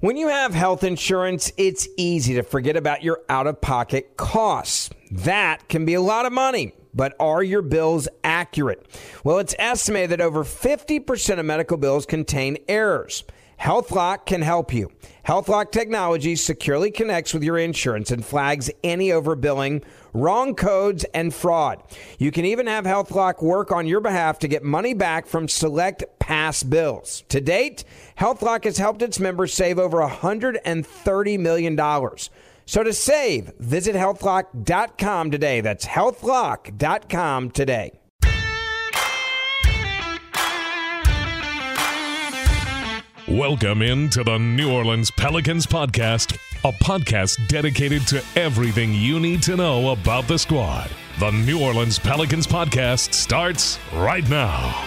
When you have health insurance, it's easy to forget about your out of pocket costs. That can be a lot of money, but are your bills accurate? Well, it's estimated that over 50% of medical bills contain errors. HealthLock can help you. HealthLock technology securely connects with your insurance and flags any overbilling, wrong codes, and fraud. You can even have HealthLock work on your behalf to get money back from select past bills. To date, HealthLock has helped its members save over $130 million. So to save, visit healthlock.com today. That's healthlock.com today. Welcome into the New Orleans Pelicans podcast, a podcast dedicated to everything you need to know about the squad. The New Orleans Pelicans podcast starts right now.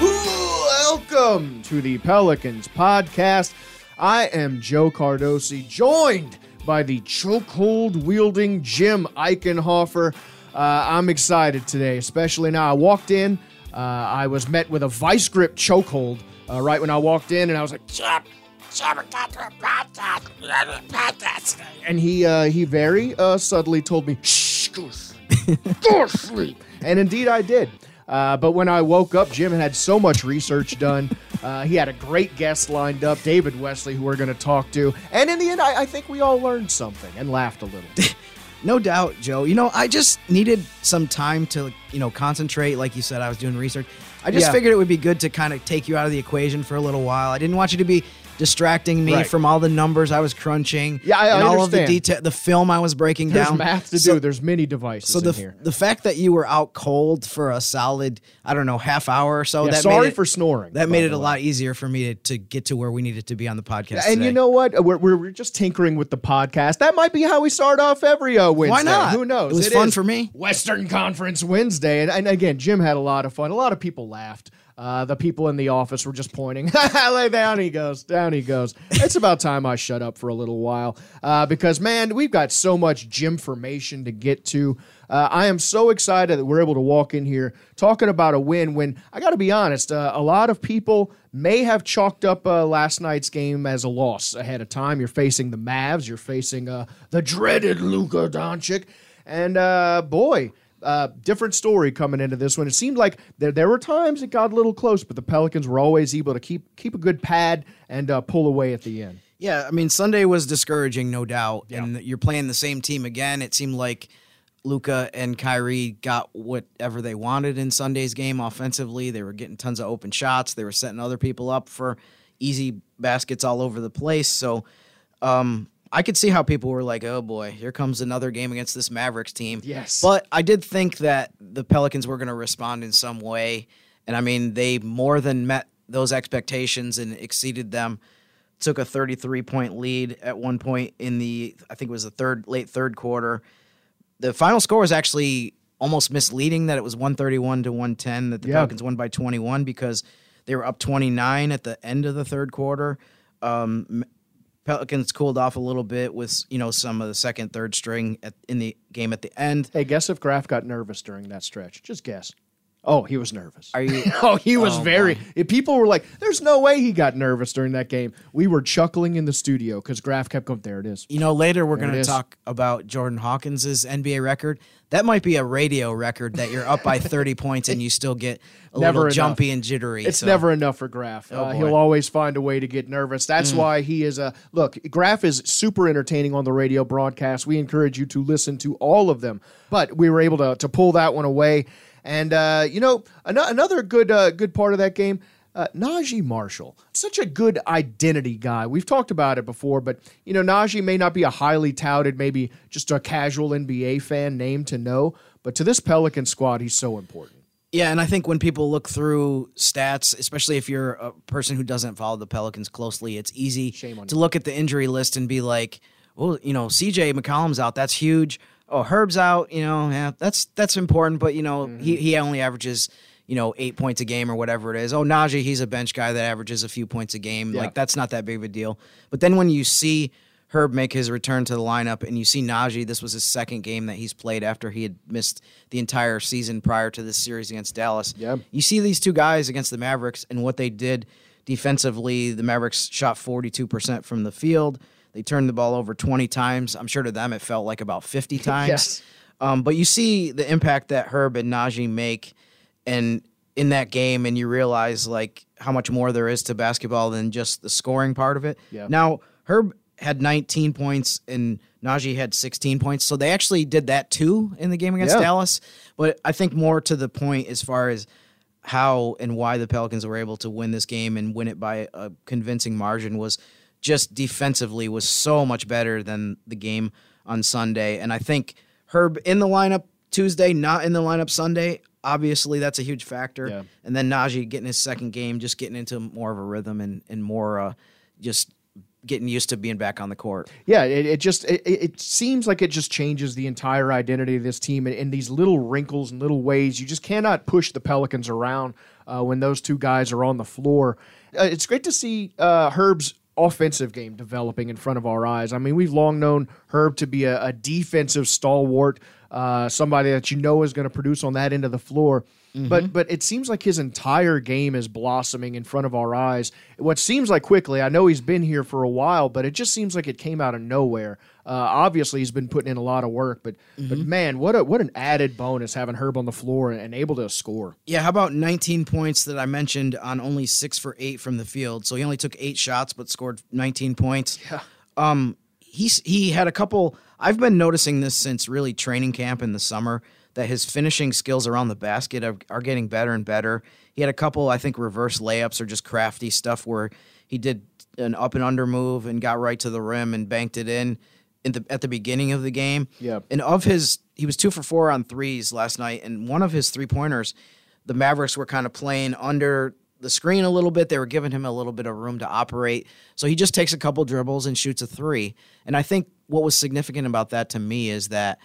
Welcome to the Pelicans podcast. I am Joe Cardosi, joined by the chokehold wielding Jim Eichenhofer. Uh, I'm excited today, especially now. I walked in. Uh, I was met with a vice grip chokehold uh, right when I walked in, and I was like, and he uh, he very uh, subtly told me, "Shh, go sleep, go sleep," and indeed I did. Uh, but when I woke up, Jim had so much research done. Uh, he had a great guest lined up, David Wesley, who we're going to talk to. And in the end, I, I think we all learned something and laughed a little. No doubt, Joe. You know, I just needed some time to, you know, concentrate. Like you said, I was doing research. I just Yeah. figured it would be good to kind of take you out of the equation for a little while. I didn't want you to be distracting me Right. from all the numbers I was crunching. Yeah, I- I all of the detail, the film I was breaking There's down. math to So- do. There's many devices So the in here. the fact that you were out cold for a solid, I don't know, half hour or so. Yeah, that sorry made it, for snoring, That made it a lot easier for me to, to get to where we needed to be on the podcast. And today. you know what? We're, we're, we're just tinkering with the podcast. That might be how we start off every uh, Wednesday. Why not? Who knows? It was fun is for me. Western Conference Wednesday. And, and again, Jim had a lot of fun. A lot of people laughed. Uh, the people in the office were just pointing. like, down he goes. Down he goes. It's about time I shut up for a little while uh, because, man, we've got so much gym formation to get to. Uh, I am so excited that we're able to walk in here talking about a win when I got to be honest, uh, a lot of people may have chalked up uh, last night's game as a loss ahead of time. You're facing the Mavs, you're facing uh, the dreaded Luka Doncic, and uh, boy, uh, different story coming into this one. It seemed like there there were times it got a little close, but the Pelicans were always able to keep keep a good pad and uh, pull away at the end. Yeah, I mean Sunday was discouraging, no doubt. And you're playing the same team again. It seemed like Luka and Kyrie got whatever they wanted in Sunday's game offensively. They were getting tons of open shots. They were setting other people up for easy baskets all over the place. So um, I could see how people were like, "Oh boy, here comes another game against this Mavericks team." Yes. But I did think that the Pelicans were going to respond in some way, and I mean they more than met those expectations and exceeded them. Took a 33 point lead at one point in the I think it was the third late third quarter. The final score was actually almost misleading that it was 131 to 110 that the Yeah. Pelicans won by 21 because they were up 29 at the end of the third quarter. Um, Pelicans cooled off a little bit with you know some of the second, third string at, in the game at the end. Hey, guess if Graf got nervous during that stretch? Just guess. Oh, he was nervous. Are you? Oh, he was Oh, very. If people were like, "There's no way he got nervous during that game," we were chuckling in the studio because Graf kept going. There it is. You know, later we're going to talk about Jordan Hawkins's NBA record. That might be a radio record that you're up by 30 points and you still get a Never little enough. jumpy and jittery. It's so- never enough for Graf. Oh, uh, he'll always find a way to get nervous. That's Mm. why he is a look. Graf is super entertaining on the radio broadcast. We encourage you to listen to all of them. But we were able to to pull that one away. And uh, you know, an- another good uh, good part of that game. Uh, Naji Marshall, such a good identity guy. We've talked about it before, but you know Naji may not be a highly touted, maybe just a casual NBA fan name to know, but to this Pelican squad, he's so important. Yeah, and I think when people look through stats, especially if you're a person who doesn't follow the Pelicans closely, it's easy to you. look at the injury list and be like, "Well, you know, CJ McCollum's out. That's huge. Oh, Herb's out. You know, yeah, that's that's important. But you know, Mm-hmm. he he only averages." You know, eight points a game or whatever it is. Oh, Naji, he's a bench guy that averages a few points a game. Yeah. Like that's not that big of a deal. But then when you see Herb make his return to the lineup, and you see Naji. This was his second game that he's played after he had missed the entire season prior to this series against Dallas. Yeah. You see these two guys against the Mavericks and what they did defensively. The Mavericks shot 42% from the field. They turned the ball over 20 times. I'm sure to them it felt like about 50 times. Yes. Um, but you see the impact that Herb and Naji make, and in that game, and you realize like how much more there is to basketball than just the scoring part of it. Yeah. Now Herb had 19 points and Naji had 16 points, so they actually did that too in the game against Yeah. Dallas. But I think more to the point as far as how and why the Pelicans were able to win this game and win it by a convincing margin was just defensively was so much better than the game on Sunday. And I think Herb in the lineup Tuesday, not in the lineup Sunday. Obviously, that's a huge factor. Yeah. And then Naji getting his second game, just getting into more of a rhythm and and more uh, just getting used to being back on the court. Yeah, it, it just it, it seems like it just changes the entire identity of this team in, in these little wrinkles and little ways. You just cannot push the Pelicans around uh, when those two guys are on the floor. Uh, it's great to see uh, Herb's offensive game developing in front of our eyes. I mean, we've long known Herb to be a, a defensive stalwart, uh, somebody that you know is going to produce on that end of the floor. But but it seems like his entire game is blossoming in front of our eyes. What seems like quickly, I know he's been here for a while, but it just seems like it came out of nowhere. Uh, obviously, he's been putting in a lot of work, but but man, what a what an added bonus having Herb on the floor and, and able to score. Yeah, how about 19 points that I mentioned on only six for eight from the field? So he only took eight shots but scored 19 points. Yeah. Um, he's he had a couple. I've been noticing this since really training camp in the summer that his finishing skills around the basket are, are getting better and better. He had a couple, I think, reverse layups or just crafty stuff where he did an up and under move and got right to the rim and banked it in. In the, at the beginning of the game, Yeah. and of his, he was two for four on threes last night, and one of his three pointers, the Mavericks were kind of playing under the screen a little bit. They were giving him a little bit of room to operate. So he just takes a couple dribbles and shoots a three. And I think what was significant about that to me is that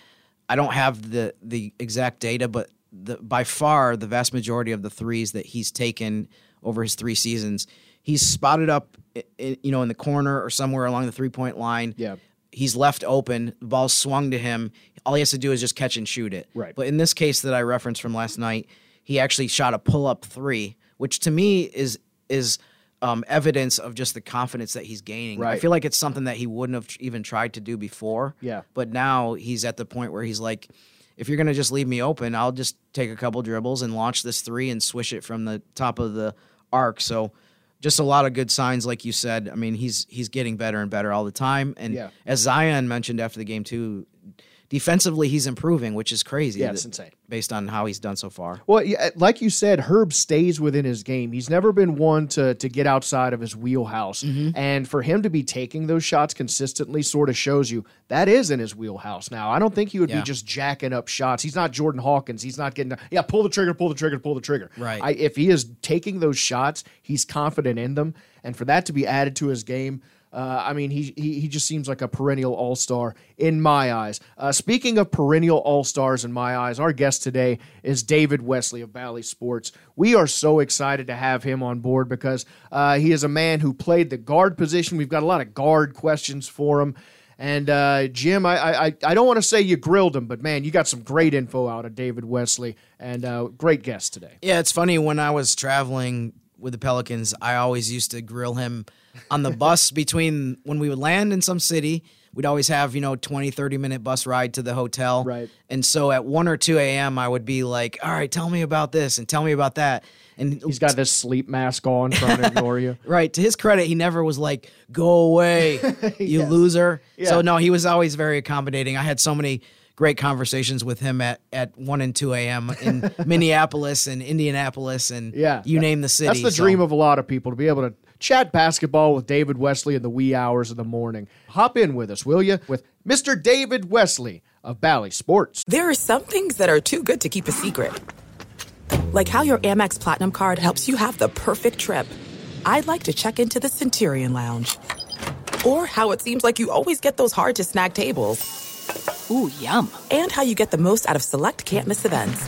I don't have the the exact data, but the by far the vast majority of the threes that he's taken over his three seasons, he's spotted up, i- i- you know, in the corner or somewhere along the three point line. Yeah. He's left open. The ball's swung to him. All he has to do is just catch and shoot it. Right. But in this case that I referenced from last night, he actually shot a pull up three, which to me is is um, evidence of just the confidence that he's gaining. Right. I feel like it's something that he wouldn't have even tried to do before. Yeah. But now he's at the point where he's like, if you're gonna just leave me open, I'll just take a couple dribbles and launch this three and swish it from the top of the arc. So just a lot of good signs, like you said. I mean, he's he's getting better and better all the time. And Yeah. as Zion mentioned after the game too, defensively he's improving, which is crazy. Yeah, it's insane. based on how he's done so far. Well, yeah, like you said, Herb stays within his game. He's never been one to to get outside of his wheelhouse, mm-hmm. and for him to be taking those shots consistently sort of shows you that is in his wheelhouse. Now, I don't think he would Yeah. be just jacking up shots. He's not Jordan Hawkins. He's not getting yeah, pull the trigger, pull the trigger, pull the trigger. Right. I, if he is taking those shots, he's confident in them, and for that to be added to his game. Uh, I mean, he, he he just seems like a perennial all star in my eyes. Uh, speaking of perennial all stars in my eyes, our guest today is David Wesley of Bally Sports. We are so excited to have him on board because uh, he is a man who played the guard position. We've got a lot of guard questions for him. And uh, Jim, I, I I don't want to say you grilled him, but man, you got some great info out of David Wesley, and uh, great guest today. Yeah, it's funny when I was traveling with the Pelicans, I always used to grill him on the bus between when we would land in some city. We'd always have, you know, 20, 30 minute bus ride to the hotel. Right. And so at 1 or 2 a.m., I would be like, all right, tell me about this and tell me about that. And He's got this sleep mask on, trying to ignore you. Right. To his credit, he never was like, "Go away, you loser." Yeah. So no, he was always very accommodating. I had so many great conversations with him at, at 1 and 2 a.m. in Minneapolis and Indianapolis and Yeah. you name the city. That's the So- dream of a lot of people to be able to chat basketball with David Wesley in the wee hours of the morning. Hop in with us, will you? With Mr. David Wesley of Bally Sports. There are some things that are too good to keep a secret. Like how your Amex Platinum card helps you have the perfect trip. I'd like to check into the Centurion Lounge. Or how it seems like you always get those hard to snag tables. Ooh, yum. And how you get the most out of select can't miss events.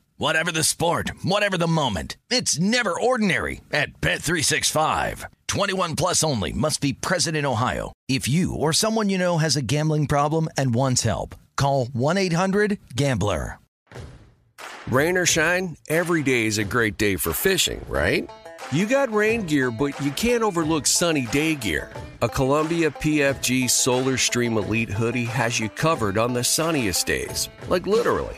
Whatever the sport, whatever the moment. It's never ordinary at Bet365. 21 plus only must be present in Ohio. If you or someone you know has a gambling problem and wants help, call 1-800-GAMBLER. Rain or shine, every day is a great day for fishing, right? You got rain gear, but you can't overlook sunny day gear. A Columbia PFG Solar Stream Elite hoodie has you covered on the sunniest days. Like literally.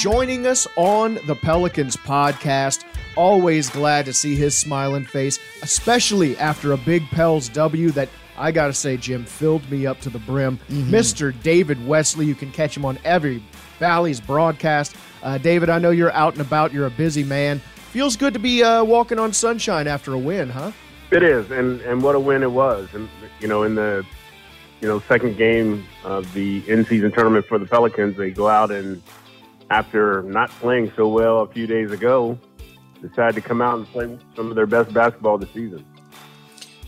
Joining us on the Pelicans podcast. Always glad to see his smiling face, especially after a big Pels W that I got to say, Jim, filled me up to the brim. Mr. David Wesley, you can catch him on every Bally's broadcast. Uh, David, I know you're out and about, you're a busy man. Feels good to be uh, walking on sunshine after a win, huh? It is, and and what a win it was. And you know, in the you know second game of the in-season tournament for the Pelicans, they go out and after not playing so well a few days ago, decided to come out and play some of their best basketball this season.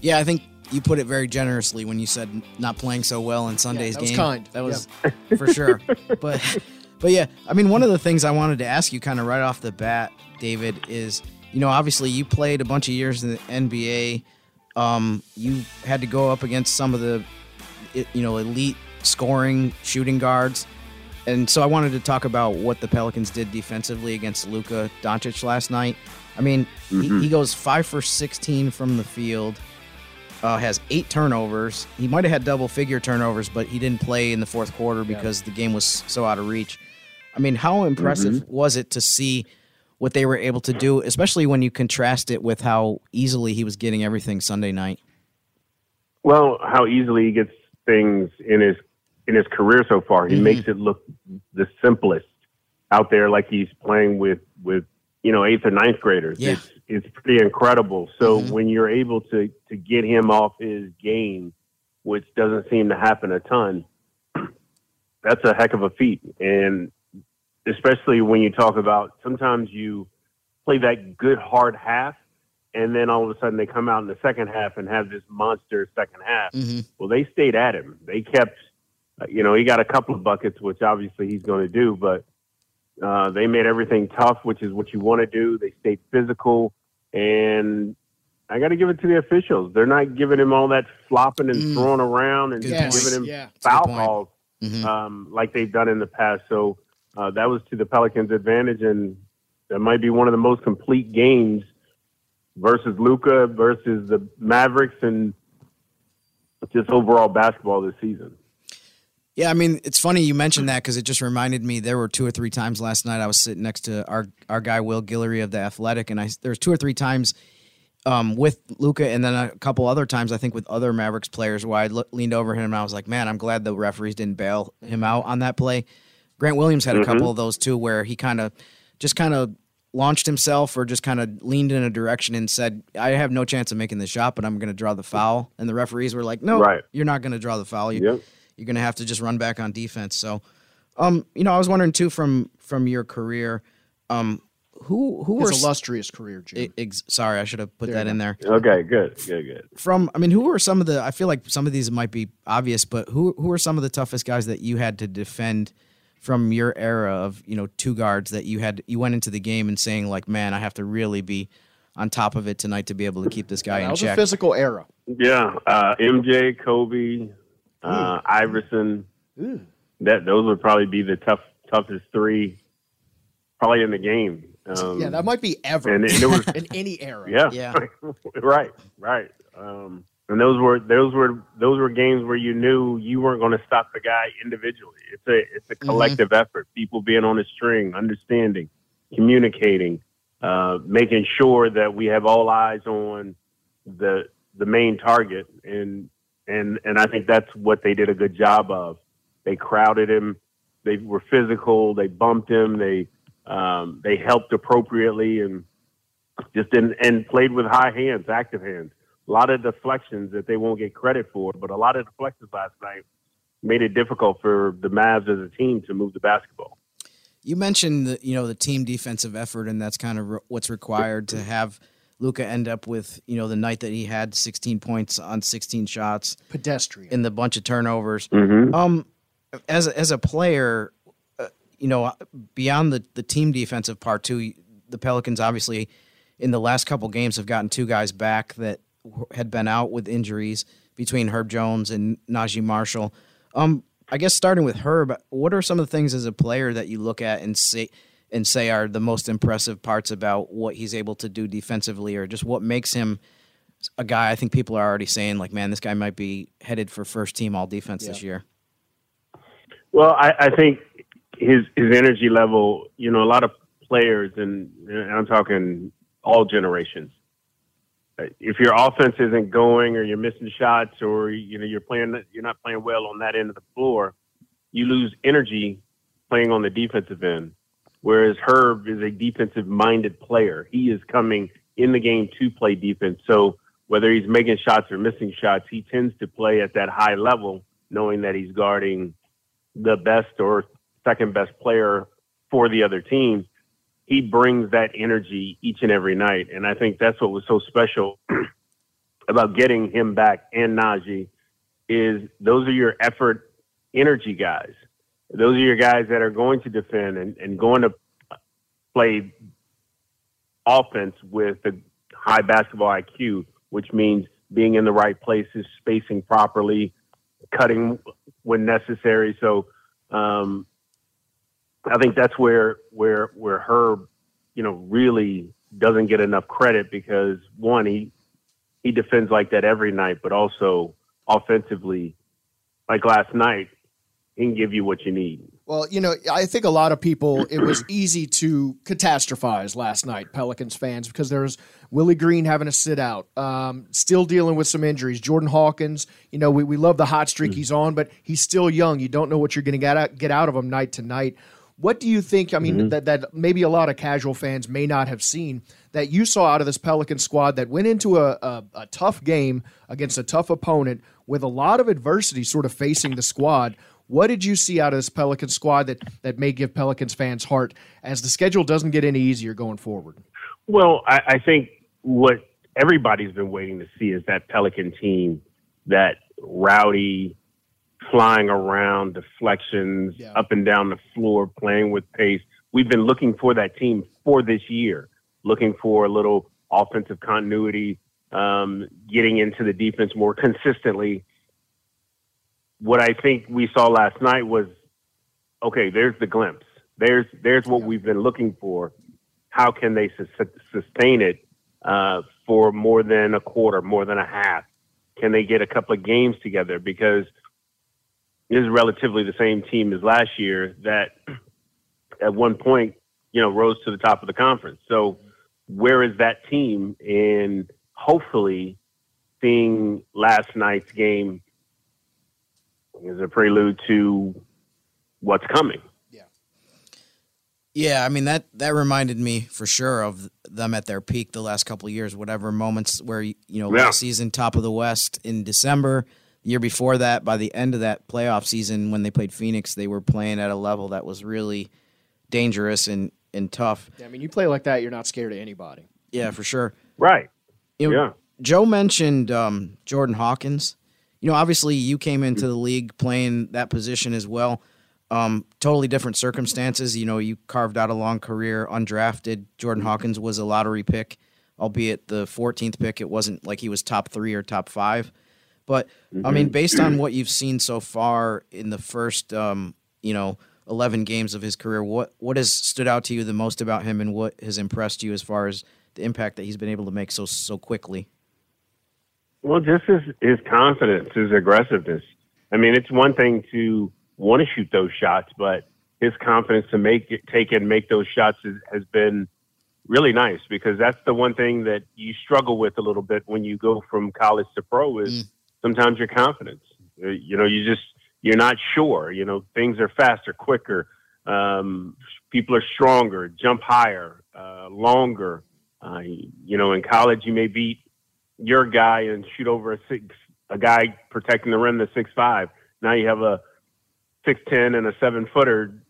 Yeah, I think you put it very generously when you said not playing so well in Sunday's that was game. kind. That was for sure. But but yeah, I mean one of the things I wanted to ask you kind of right off the bat, David, is you know, obviously you played a bunch of years in the NBA. Um, you had to go up against some of the you know, elite scoring shooting guards. And so I wanted to talk about what the Pelicans did defensively against Luka Doncic last night. I mean, he, he goes five for 16 from the field, uh, has eight turnovers. He might have had double figure turnovers, but he didn't play in the fourth quarter because the game was so out of reach. I mean, how impressive was it to see what they were able to do, especially when you contrast it with how easily he was getting everything Sunday night? Well, how easily he gets things in his in his career so far. He mm-hmm. makes it look the simplest out there, like he's playing with with you know eighth or ninth graders. Yeah. It's it's pretty incredible. So mm-hmm. when you're able to to get him off his game, which doesn't seem to happen a ton, that's a heck of a feat. And especially when you talk about sometimes you play that good hard half and then all of a sudden they come out in the second half and have this monster second half. Mm-hmm. Well, they stayed at him. They kept, you know, he got a couple of buckets, which obviously he's going to do, but uh, they made everything tough, which is what you want to do. They stayed physical, and I got to give it to the officials. They're not giving him all that flopping and throwing around and Yes, giving him yeah. foul calls um, like they've done in the past. So uh, that was to the Pelicans' advantage, and that might be one of the most complete games versus Luka versus the Mavericks and just overall basketball this season. Yeah, I mean, it's funny you mentioned that because it just reminded me there were two or three times last night I was sitting next to our our guy Will Guillory of the Athletic, and I there was two or three times um, with Luka, and then a couple other times I think with other Mavericks players where I leaned over him and I was like, man, I'm glad the referees didn't bail him out on that play. Grant Williams had a couple of those too, where he kind of just kind of launched himself or just kind of leaned in a direction and said, I have no chance of making the shot, but I'm going to draw the foul. And the referees were like, no, Right. you're not going to draw the foul. You, Yep. You're going to have to just run back on defense. So, um, you know, I was wondering too from from your career, um, who who were illustrious career, Jim. Ex- sorry, I should have put There that in there. Okay, good, good, good. From, I mean, who are some of the? I feel like some of these might be obvious, but who who are some of the toughest guys that you had to defend from your era of you know two guards that you had you went into the game and saying like, man, I have to really be on top of it tonight to be able to keep this guy that in was a check. physical era. Yeah, uh, MJ, Kobe, uh, Iverson. That those would probably be the tough toughest three, probably in the game. Um, yeah, that might be ever and, and was in any era. yeah, Yeah. right, right. Um, and those were those were those were games where you knew you weren't going to stop the guy individually. It's a it's a collective effort. People being on a string, understanding, communicating, uh, making sure that we have all eyes on the the main target, and and and I think that's what they did a good job of. They crowded him. They were physical. They bumped him. They um, they helped appropriately and just didn't and played with high hands, active hands. A lot of deflections that they won't get credit for, but a lot of deflections last night made it difficult for the Mavs as a team to move the basketball. You mentioned the, you know the team defensive effort, and that's kind of re- what's required to have Luka end up with you know the night that he had 16 points on 16 shots Pedestrian. in the bunch of turnovers. Mm-hmm. Um, as a, as a player, uh, you know, beyond the the team defensive part too, the Pelicans obviously in the last couple games have gotten two guys back that had been out with injuries between Herb Jones and Naji Marshall. Um, I guess starting with Herb, what are some of the things as a player that you look at and say and say are the most impressive parts about what he's able to do defensively, or just what makes him a guy? I think people are already saying like, man, this guy might be headed for first team all defense this year. Well, I, I think his his energy level. You know, a lot of players, and, and I'm talking all generations. If your offense isn't going, or you're missing shots, or you know you're playing, you're not playing well on that end of the floor, you lose energy playing on the defensive end. Whereas Herb is a defensive minded player. He is coming in the game to play defense. So whether he's making shots or missing shots, he tends to play at that high level, knowing that he's guarding the best or second best player for the other team. He brings that energy each and every night. And I think that's what was so special about getting him back and Naji is those are your effort energy guys. Those are your guys that are going to defend and, and going to play offense with a high basketball IQ, which means being in the right places, spacing properly, cutting when necessary. So um, I think that's where where where Herb, you know, really doesn't get enough credit because one, he he defends like that every night, but also offensively, like last night, he can give you what you need. Well, you know, I think a lot of people, it was easy to catastrophize last night, Pelicans fans, because there's Willie Green having to sit out, um, still dealing with some injuries. Jordan Hawkins, you know, we, we love the hot streak he's on, but he's still young. You don't know what you're going to get out, get out of him night to night. What do you think? I mean, that, that maybe a lot of casual fans may not have seen that you saw out of this Pelican squad that went into a, a, a tough game against a tough opponent with a lot of adversity sort of facing the squad. What did you see out of this Pelican squad that, that may give Pelicans fans heart as the schedule doesn't get any easier going forward? Well, I, I think what everybody's been waiting to see is that Pelican team, that rowdy, flying around, deflections, Yeah. up and down the floor, playing with pace. We've been looking for that team for this year, looking for a little offensive continuity, um, getting into the defense more consistently. What I think we saw last night was okay. There's the glimpse. There's there's what we've been looking for. How can they sus- sustain it uh, for more than a quarter, more than a half? Can they get a couple of games together? Because this is relatively the same team as last year that at one point, you know, rose to the top of the conference. So where is that team? And hopefully seeing last night's game is a prelude to what's coming. Yeah, Yeah, I mean that that reminded me for sure of them at their peak the last couple of years. Whatever moments where you know Yeah. last season top of the West in December, year before that, by the end of that playoff season when they played Phoenix, they were playing at a level that was really dangerous and and tough. Yeah, I mean, you play like that, you're not scared of anybody. Yeah, for sure. Right. You know, Yeah. Joe mentioned um, Jordan Hawkins. You know, obviously you came into the league playing that position as well. Um, totally different circumstances. You know, you carved out a long career undrafted. Jordan Hawkins was a lottery pick, albeit the 14th pick. It wasn't like he was top three or top five. But I mean, based on what you've seen so far in the first, um, you know, 11 games of his career, what what has stood out to you the most about him, and what has impressed you as far as the impact that he's been able to make so so quickly? Well, just his, his confidence, his aggressiveness. I mean, it's one thing to want to shoot those shots, but his confidence to make it, take and make those shots is, has been really nice because that's the one thing that you struggle with a little bit when you go from college to pro is sometimes your confidence. Uh, You know, you just you're not sure. You know, things are faster, quicker. Um, people are stronger, jump higher, uh, longer. Uh, you know, in college, you may beat your guy and shoot over a six, a guy protecting the rim that's six five. Now you have a six ten and a seven footer,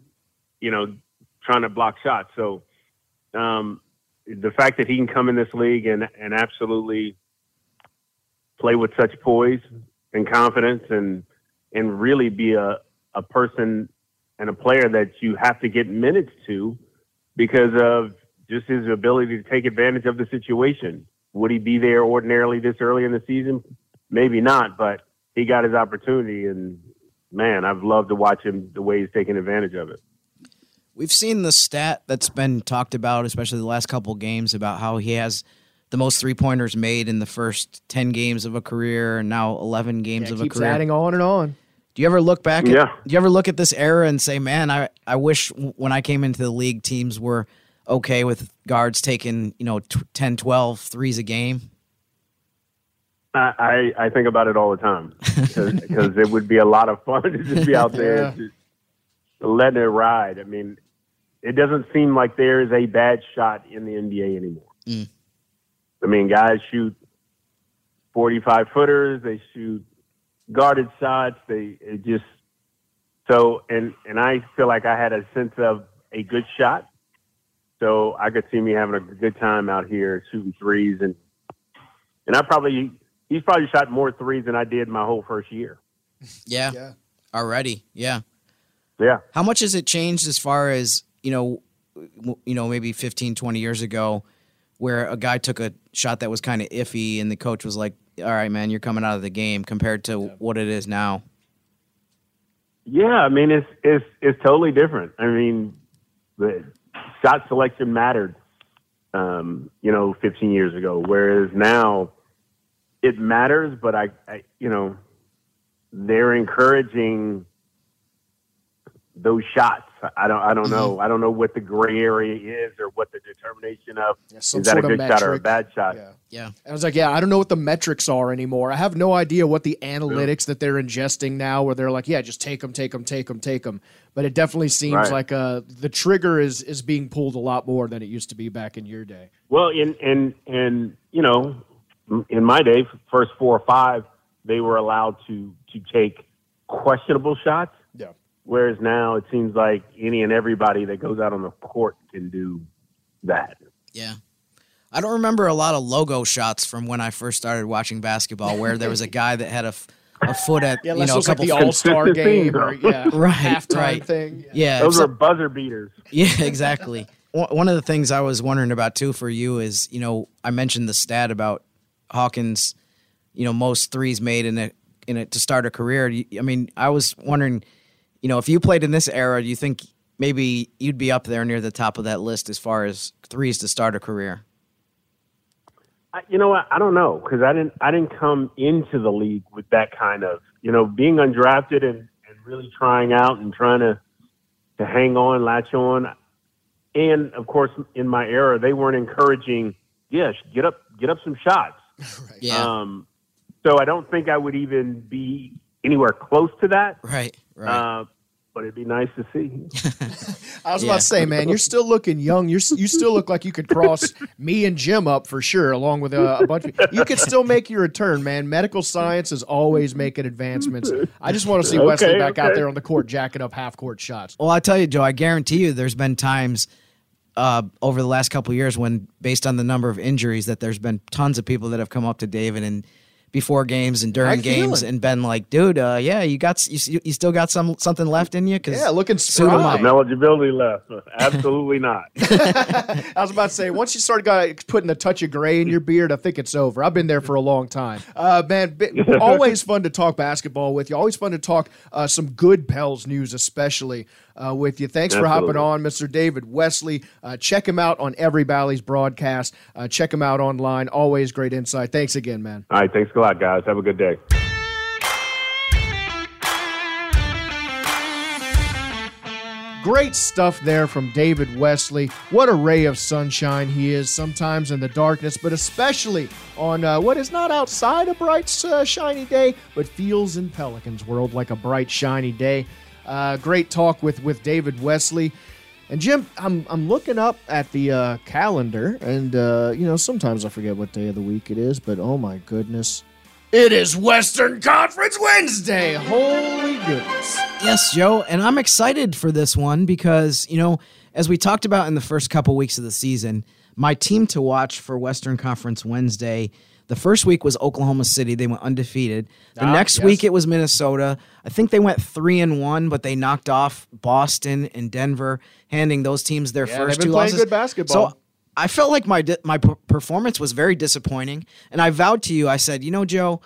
you know, trying to block shots. So um, the fact that he can come in this league and and absolutely play with such poise and confidence and and really be a a person and a player that you have to get minutes to because of just his ability to take advantage of the situation. Would he be there ordinarily this early in the season? Maybe not, but he got his opportunity, and man, I've loved to watch him the way he's taking advantage of it. We've seen the stat that's been talked about, especially the last couple games, about how he has the most three pointers made in the first ten games of a career, and now eleven games Yeah, of a career. adding on and on. Do you ever look back? At, Yeah. Do you ever look at this era and say, "Man, I I wish when I came into the league, teams were okay with guards taking you know t- 10, 12 threes a game." I, I, think about it all the time because it would be a lot of fun to just be out there Yeah. letting it ride. I mean, it doesn't seem like there is a bad shot in the NBA anymore. Mm. I mean, guys shoot 45 footers, they shoot guarded shots, they it just so and and I feel like I had a sense of a good shot. So I could see me having a good time out here shooting threes and and I probably he's probably shot more threes than I did my whole first year. Yeah. Yeah. Already. Yeah. Yeah. How much has it changed as far as, you know, you know, maybe 15, 20 years ago where a guy took a shot that was kind of iffy and the coach was like, "All right, man, you're coming out of the game" compared to what it is now. Yeah, I mean it's it's it's totally different. I mean, the shot selection mattered, um, you know, 15 years ago, whereas now it matters. But I, I you know, they're encouraging those shots. I don't I don't know. I don't know what the gray area is or what the determination of Yeah, some is that a sort of good shot or a bad shot. Yeah. Yeah. I was like, yeah, I don't know what the metrics are anymore. I have no idea what the analytics that they're ingesting now, where they're like, yeah, just take them, take them, take them, take them. But it definitely seems Right. like uh, the trigger is is being pulled a lot more than it used to be back in your day. Well, in and and you know, in my day, first four or five, they were allowed to to take questionable shots. Yeah. Whereas now it seems like any and everybody that goes out on the court can do that. Yeah. I don't remember a lot of logo shots from when I first started watching basketball where there was a guy that had a a foot at, Yeah, you know, a was like couple the All Star Consistency. game or yeah, Right, halftime right. thing. Yeah. Those so- are buzzer beaters. Yeah, exactly. One one of the things I was wondering about too for you is, you know, I mentioned the stat about Hawkins, you know, most threes made in a in it to start a career. I mean, I was wondering, you know, if you played in this era, do you think maybe you'd be up there near the top of that list as far as threes to start a career? I, you know what? I don't know because I didn't I didn't come into the league with that kind of you know being undrafted and, and really trying out and trying to to hang on, latch on, and of course in my era they weren't encouraging. Yes, get up, get up some shots. Yeah. Um, so I don't think I would even be anywhere close to that. right. Right. Uh, but it'd be nice to see. I was Yeah. about to say, man, you're still looking young. You're you still look like you could cross me and Jim up for sure, along with a, a bunch of. You could still make your return, man. Medical science is always making advancements. I just want to see Wesley Okay, back out there on the court, jacking up half court shots. Well, I tell you, Joe, I guarantee you, there's been times uh, over the last couple of years when, based on the number of injuries, that there's been tons of people that have come up to David and before games and during How games feeling? and been like, "Dude, uh, yeah, you got you, you still got some something left in you?" Cause Yeah, looking suit 'em spry. up. No eligibility left. Absolutely not. I was about to say, once you start got, putting a touch of gray in your beard, I think it's over. I've been there for a long time. Uh, man, bi- always fun to talk basketball with you. Always fun to talk uh, some good Pels news, especially uh, with you. Thanks for hopping on, Mr. David Wesley. Uh, check him out on every Bally's broadcast. Uh, check him out online. Always great insight. Thanks again, man. All right. Thanks a lot, guys. Have a good day. Great stuff there from David Wesley. What a ray of sunshine he is, sometimes in the darkness, but especially on uh, what is not outside a bright, uh, shiny day, but feels in Pelicans world like a bright, shiny day. Uh, great talk with, with David Wesley. And Jim, I'm, I'm looking up at the uh, calendar, and uh, you know sometimes I forget what day of the week it is, but oh my goodness, it is Western Conference Wednesday! Holy goodness! Yes, Joe, and I'm excited for this one because, you know, as we talked about in the first couple weeks of the season, my team to watch for Western Conference Wednesday, the first week was Oklahoma City. They went undefeated. The Ah, next yes. week it was Minnesota. I think they went 3 and 1, but they knocked off Boston and Denver, handing those teams their Yeah, first two playing losses. good basketball. So I felt like my di- my p- performance was very disappointing, and I vowed to you. I said, you know, Joe,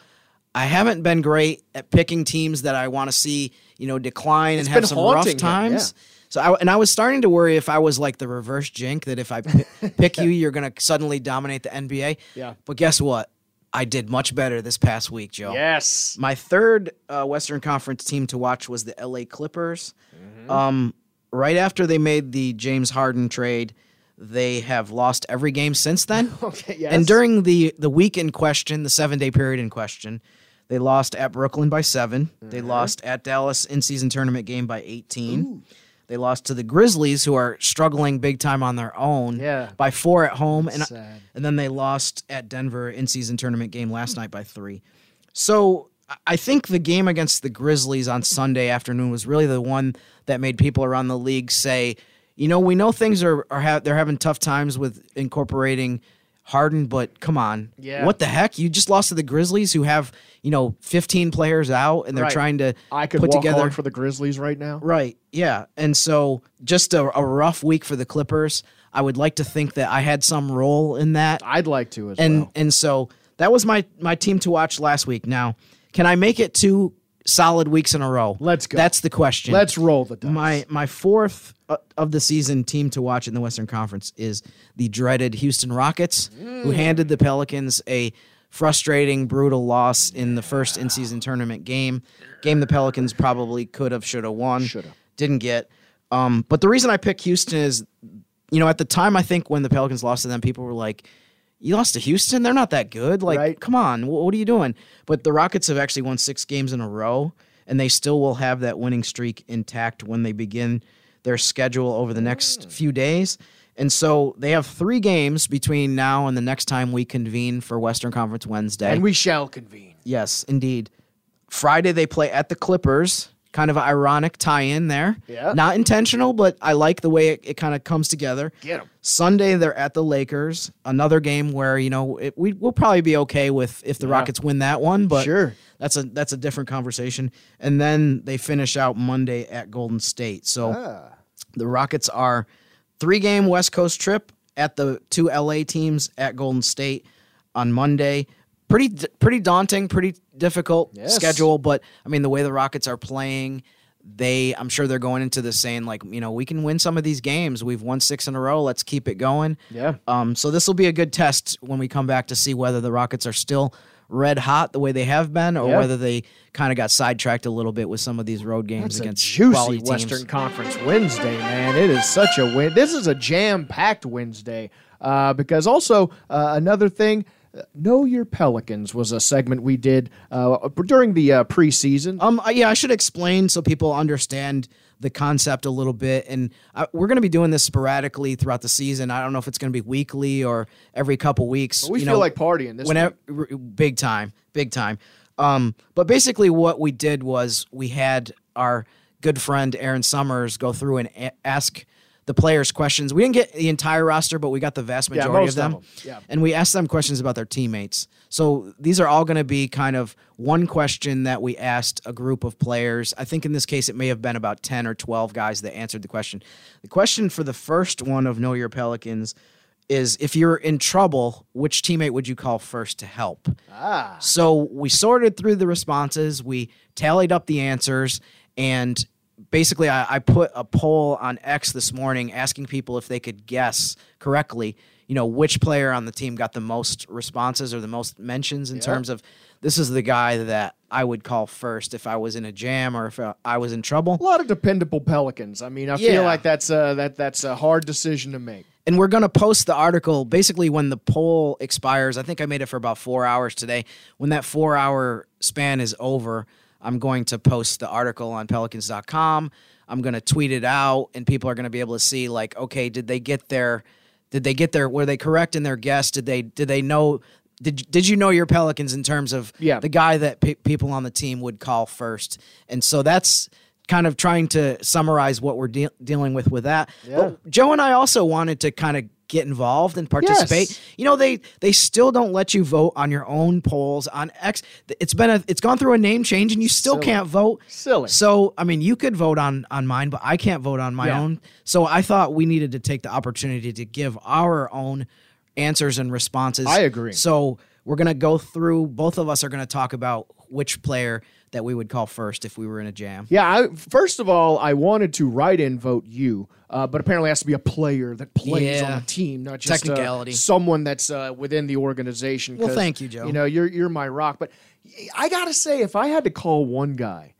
I haven't been great at picking teams that I want to see, you know, decline It's and have some rough him, times. So I, and I was starting to worry if I was like the reverse jink that if I pi- pick you, you're going to suddenly dominate the NBA. Yeah. But guess what? I did much better this past week, Joe. Yes. My third uh, Western Conference team to watch was the LA Clippers. Um, right after they made the James Harden trade, they have lost every game since then. Okay, yes. And during the the week in question, the seven day period in question, they lost at Brooklyn by 7 They Mm-hmm. lost at Dallas in season tournament game by eighteen. They lost to the Grizzlies, who are struggling big time on their own, Yeah. by four at home, and uh, Sad. and then they lost at Denver in season tournament game last night by three. So I- I think the game against the Grizzlies on Sunday afternoon was really the one that made people around the league say, you know, we know things are are ha- they're having tough times with incorporating Harden, but come on, Yeah. what the heck? You just lost to the Grizzlies, who have you know 15 players out, and they're Right. trying to I could put walk together hard for the Grizzlies right now. Right. Yeah. And so just a, a rough week for the Clippers. I would like to think that I had some role in that. I'd like to as and well. and so that was my my team to watch last week. Now, can I make it two solid weeks in a row? Let's go. That's the question. Let's roll the dice. my my fourth uh, of the season team to watch in the Western Conference is the dreaded Houston Rockets, who handed the Pelicans a frustrating, brutal loss in the first in-season tournament game. Game the Pelicans probably could have, should have won. Shoulda. Didn't get. Um, but the reason I pick Houston is, you know, at the time I think when the Pelicans lost to them, people were like, "You lost to Houston? They're not that good. Like, Right. come on, what are you doing?" But the Rockets have actually won six games in a row, and they still will have that winning streak intact when they begin their schedule over the next mm. few days. And so they have three games between now and the next time we convene for Western Conference Wednesday. and we shall convene. Yes, indeed. Friday they play at the Clippers. Kind of ironic tie-in there. Yeah. Not intentional, but I like the way it, it kind of comes together. Get 'em. Sunday they're at the Lakers. Another game where you know it, we will probably be okay with if the Rockets win that one, but Sure. that's a that's a different conversation. And then they finish out Monday at Golden State. So Ah. the Rockets are three game West Coast trip at the two LA teams at Golden State on Monday. Pretty pretty daunting, pretty difficult Yes. schedule, but I mean the way the Rockets are playing, they I'm sure they're going into this saying like, you know, we can win some of these games. We've won 6 in a row. Let's keep it going. Yeah. Um so this will be a good test when we come back to see whether the Rockets are still red hot the way they have been or Yeah. whether they kind of got sidetracked a little bit with some of these road games a against juicy teams. Western Conference Wednesday, man. It is such a win. This is a jam-packed Wednesday uh, because also uh, another thing. Know Your Pelicans was a segment we did uh, during the uh, preseason. Um, uh, yeah, I should explain so people understand the concept a little bit. And I, we're going to be doing this sporadically throughout the season. I don't know if it's going to be weekly or every couple weeks. But we you feel know, like partying this whenever big time, big time. Um, but basically, what we did was we had our good friend Aaron Summers go through and a- ask the players questions. We didn't get the entire roster, but we got the vast Yeah, majority most of them. of them. Yeah. And we asked them questions about their teammates. So these are all going to be kind of one question that we asked a group of players. I think in this case, it may have been about 10 or 12 guys that answered the question. The question for the first one of Know Your Pelicans is if you're in trouble, which teammate would you call first to help? Ah. So we sorted through the responses, we tallied up the answers, and basically I, I put a poll on X this morning asking people if they could guess correctly, you know, which player on the team got the most responses or the most mentions in terms of this is the guy that I would call first if I was in a jam or if uh, I was in trouble. A lot of dependable Pelicans. I mean, I feel like that's a, that that's a hard decision to make. and we're going to post the article basically when the poll expires. I think I made it for about four hours today. When that four hour span is over, I'm going to post the article on pelicans.com. I'm going to tweet it out, and people are going to be able to see, like, okay, did they get their, did they get their, were they correct in their guess? Did they, did they know, did, did you know your Pelicans in terms of Yeah. the guy that pe- people on the team would call first? And so that's, kind of trying to summarize what we're de- dealing with with that. But oh, Joe and I also wanted to kind of get involved and participate. Yes. You know, they they still don't let you vote on your own polls on X. It's been a it's gone through a name change and you still Silly. can't vote. Silly. So, I mean, you could vote on on mine, but I can't vote on my Yeah. own. So, I thought we needed to take the opportunity to give our own answers and responses. I agree. So, we're going to go through both of us are going to talk about which player that we would call first if we were in a jam. Yeah, I, first of all, I wanted to write in vote you, uh, but apparently it has to be a player that plays Yeah. on the team, not just uh, Technicality. someone that's uh, within the organization. Well, 'cause, thank you, Joe. You know, you're you're my rock, but I gotta say, if I had to call one guy,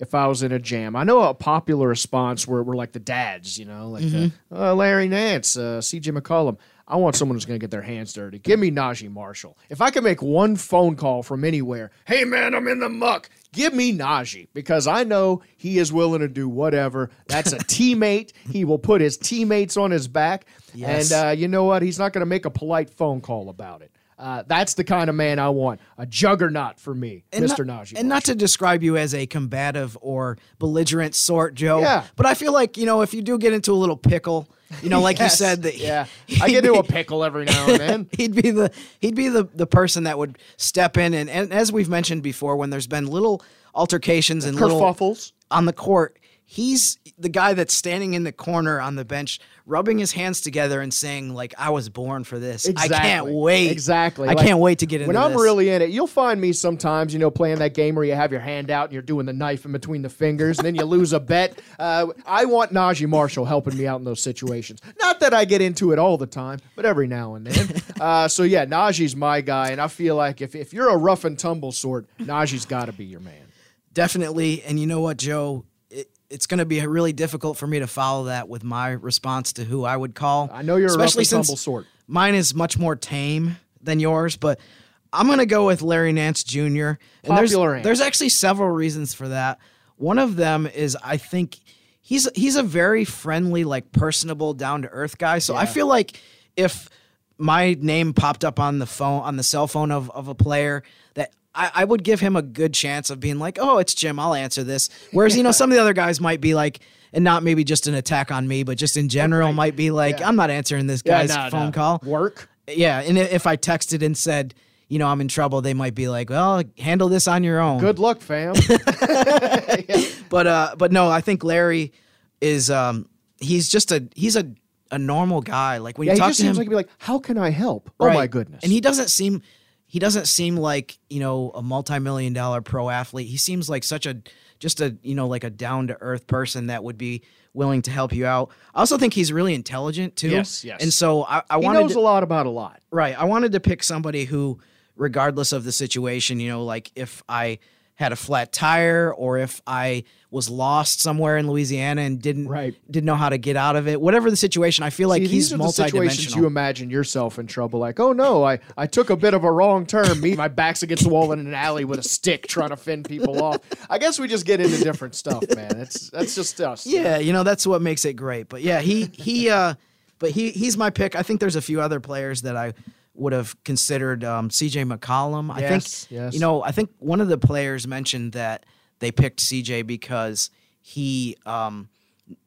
if I was in a jam, I know a popular response were, were like the dads, you know, like the, Mm-hmm. uh, Larry Nance, uh, C.J. McCollum. I want someone who's going to get their hands dirty. Give me Naji Marshall. If I could make one phone call from anywhere, hey man, I'm in the muck. Give me Naji because I know he is willing to do whatever. That's a teammate. He will put his teammates on his back. Yes. And uh, you know what? He's not going to make a polite phone call about it. Uh, that's the kind of man I want. A juggernaut for me, and Mr. not, Naji. And not to describe you as a combative or belligerent sort, Joe. Yeah. But I feel like, you know, if you do get into a little pickle, you know, like Yes. you said that Yeah. I get into a pickle every now and then. he'd be the he'd be the the person that would step in and, and as we've mentioned before, when there's been little altercations and little Kerfuffles. on the court, he's the guy that's standing in the corner on the bench, rubbing his hands together and saying, like, I was born for this. I can't wait. Exactly. I Like, can't wait to get into When I'm this. really in it, you'll find me sometimes, you know, playing that game where you have your hand out and you're doing the knife in between the fingers and then you lose a bet. Uh, I want Naji Marshall helping me out in those situations. Not that I get into it all the time, but every now and then. uh, so, yeah, Naji's my guy. And I feel like if, if you're a rough and tumble sort, Naji's got to be your man. Definitely. And you know what, Joe? It, it's going to be really difficult for me to follow that with my response to who I would call. I know you're a especially and since sort. Mine is much more tame than yours, but I'm going to go with Larry Nance Jr. And there's, Popular Ant. there's actually several reasons for that. One of them is I think he's he's a very friendly, like personable, down to earth guy. So I feel like if my name popped up on the phone on the cell phone of, of a player that I, I would give him a good chance of being like, oh, it's Jim, I'll answer this. Whereas, you know, some of the other guys might be like, and not maybe just an attack on me, but just in general might be like, I'm not answering this Yeah, guy's no, phone no. call. Work. Yeah, and if I texted and said, you know, I'm in trouble, they might be like, well, handle this on your own. Good luck, fam. But uh, but no, I think Larry is um, he's just a he's a a normal guy. Like when yeah, you he talk to him, seems like he'd be like, how can I help? Oh, my goodness. And he doesn't seem he doesn't seem like, you know, a multi-million dollar pro athlete. He seems like such a just a, you know, like a down to earth person that would be willing to help you out. I also think he's really intelligent too. Yes, yes. And so I, I he wanted knows to, a lot about a lot. Right. I wanted to pick somebody who, regardless of the situation, you know, like if I had a flat tire or if I was lost somewhere in Louisiana and didn't Right. didn't know how to get out of it. Whatever the situation, I feel like See, he's these are the situations you imagine yourself in trouble. Like, oh no, I, I took a bit of a wrong turn. Me, my back's against the wall in an alley with a stick trying to fend people off. I guess we just get into different stuff, man. It's that's just us. Yeah, you know that's what makes it great. But yeah, he he uh but he he's my pick. I think there's a few other players that I would have considered um CJ McCollum. I Yes, think yes. you know, I think one of the players mentioned that they picked CJ because he um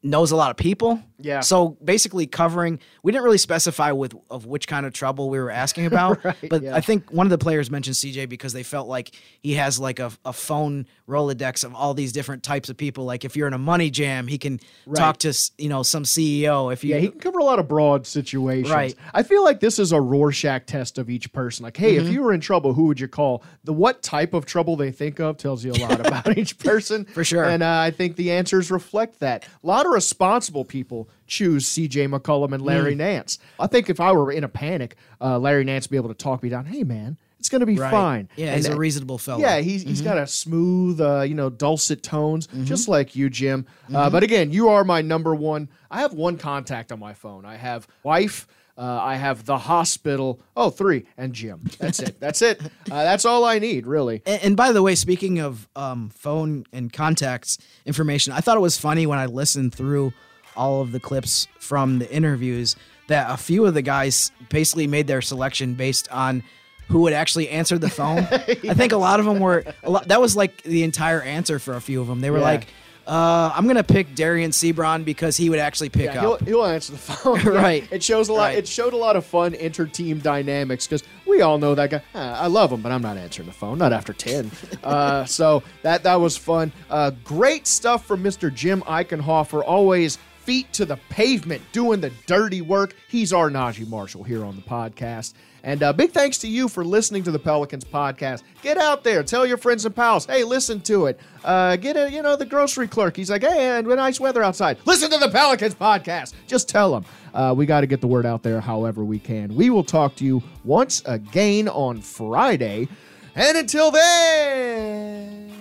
knows a lot of people. Yeah. So basically covering we didn't really specify with of which kind of trouble we were asking about. Right, but yeah. I think one of the players mentioned CJ because they felt like he has like a, a phone Rolodex of all these different types of people. Like if you're in a money jam, he can talk to you know some CEO. If you Yeah, he can cover a lot of broad situations. Right. I feel like this is a Rorschach test of each person. Like, hey, Mm-hmm. if you were in trouble, who would you call? The what type of trouble they think of tells you a lot about each person. For sure. And uh, I think the answers reflect that. A lot of responsible people choose C.J. McCollum and Larry Mm. Nance. I think if I were in a panic, uh, Larry Nance would be able to talk me down. Hey, man, it's going to be Right. fine. Yeah, And he's a reasonable fellow. yeah, he's he's got a smooth, uh, you know, dulcet tones, just like you, Jim. Uh, but again, you are my number one. I have one contact on my phone. I have wife. Uh, I have the hospital. Oh, three and Jim. That's it. That's it. Uh, that's all I need, really. And, and by the way, speaking of um, phone and contacts information, I thought it was funny when I listened through all of the clips from the interviews that a few of the guys basically made their selection based on who would actually answer the phone. I think a lot of them were. A lot, that was like the entire answer for a few of them. They were Yeah. like, uh, "I'm gonna pick Dereon Seabron because he would actually pick Yeah, he'll, up." he'll answer the phone. Yeah, Right. It shows a lot. Right. It showed a lot of fun inter-team dynamics because we all know that guy. "Ah, I love him, but I'm not answering the phone. Not after ten. uh, so that that was fun. Uh, great stuff from Mr. Jim Eichenhofer. Always feet to the pavement, doing the dirty work. He's our Naji Marshall here on the podcast. And uh, big thanks to you for listening to the Pelicans podcast. Get out there, tell your friends and pals, hey, listen to it. Uh, get a, you know, the grocery clerk. He's like, hey, and nice weather outside. Listen to the Pelicans podcast. Just tell them. Uh, we got to get the word out there however we can. We will talk to you once again on Friday. And until then,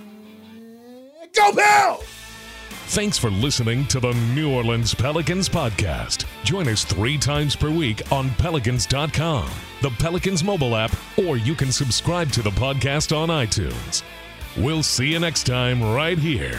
go Bills! Thanks for listening to the New Orleans Pelicans podcast. Join us three times per week on pelicans.com, the Pelicans mobile app, or you can subscribe to the podcast on iTunes. We'll see you next time right here.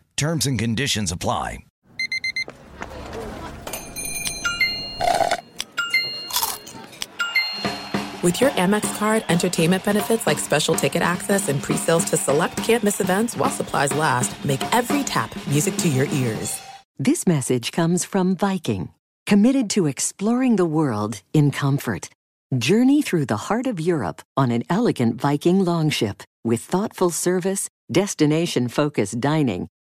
Terms and conditions apply. With your Amex card, entertainment benefits like special ticket access and pre-sales to select campus events while supplies last, make every tap music to your ears. This message comes from Viking, committed to exploring the world in comfort. Journey through the heart of Europe on an elegant Viking longship with thoughtful service, destination focused dining,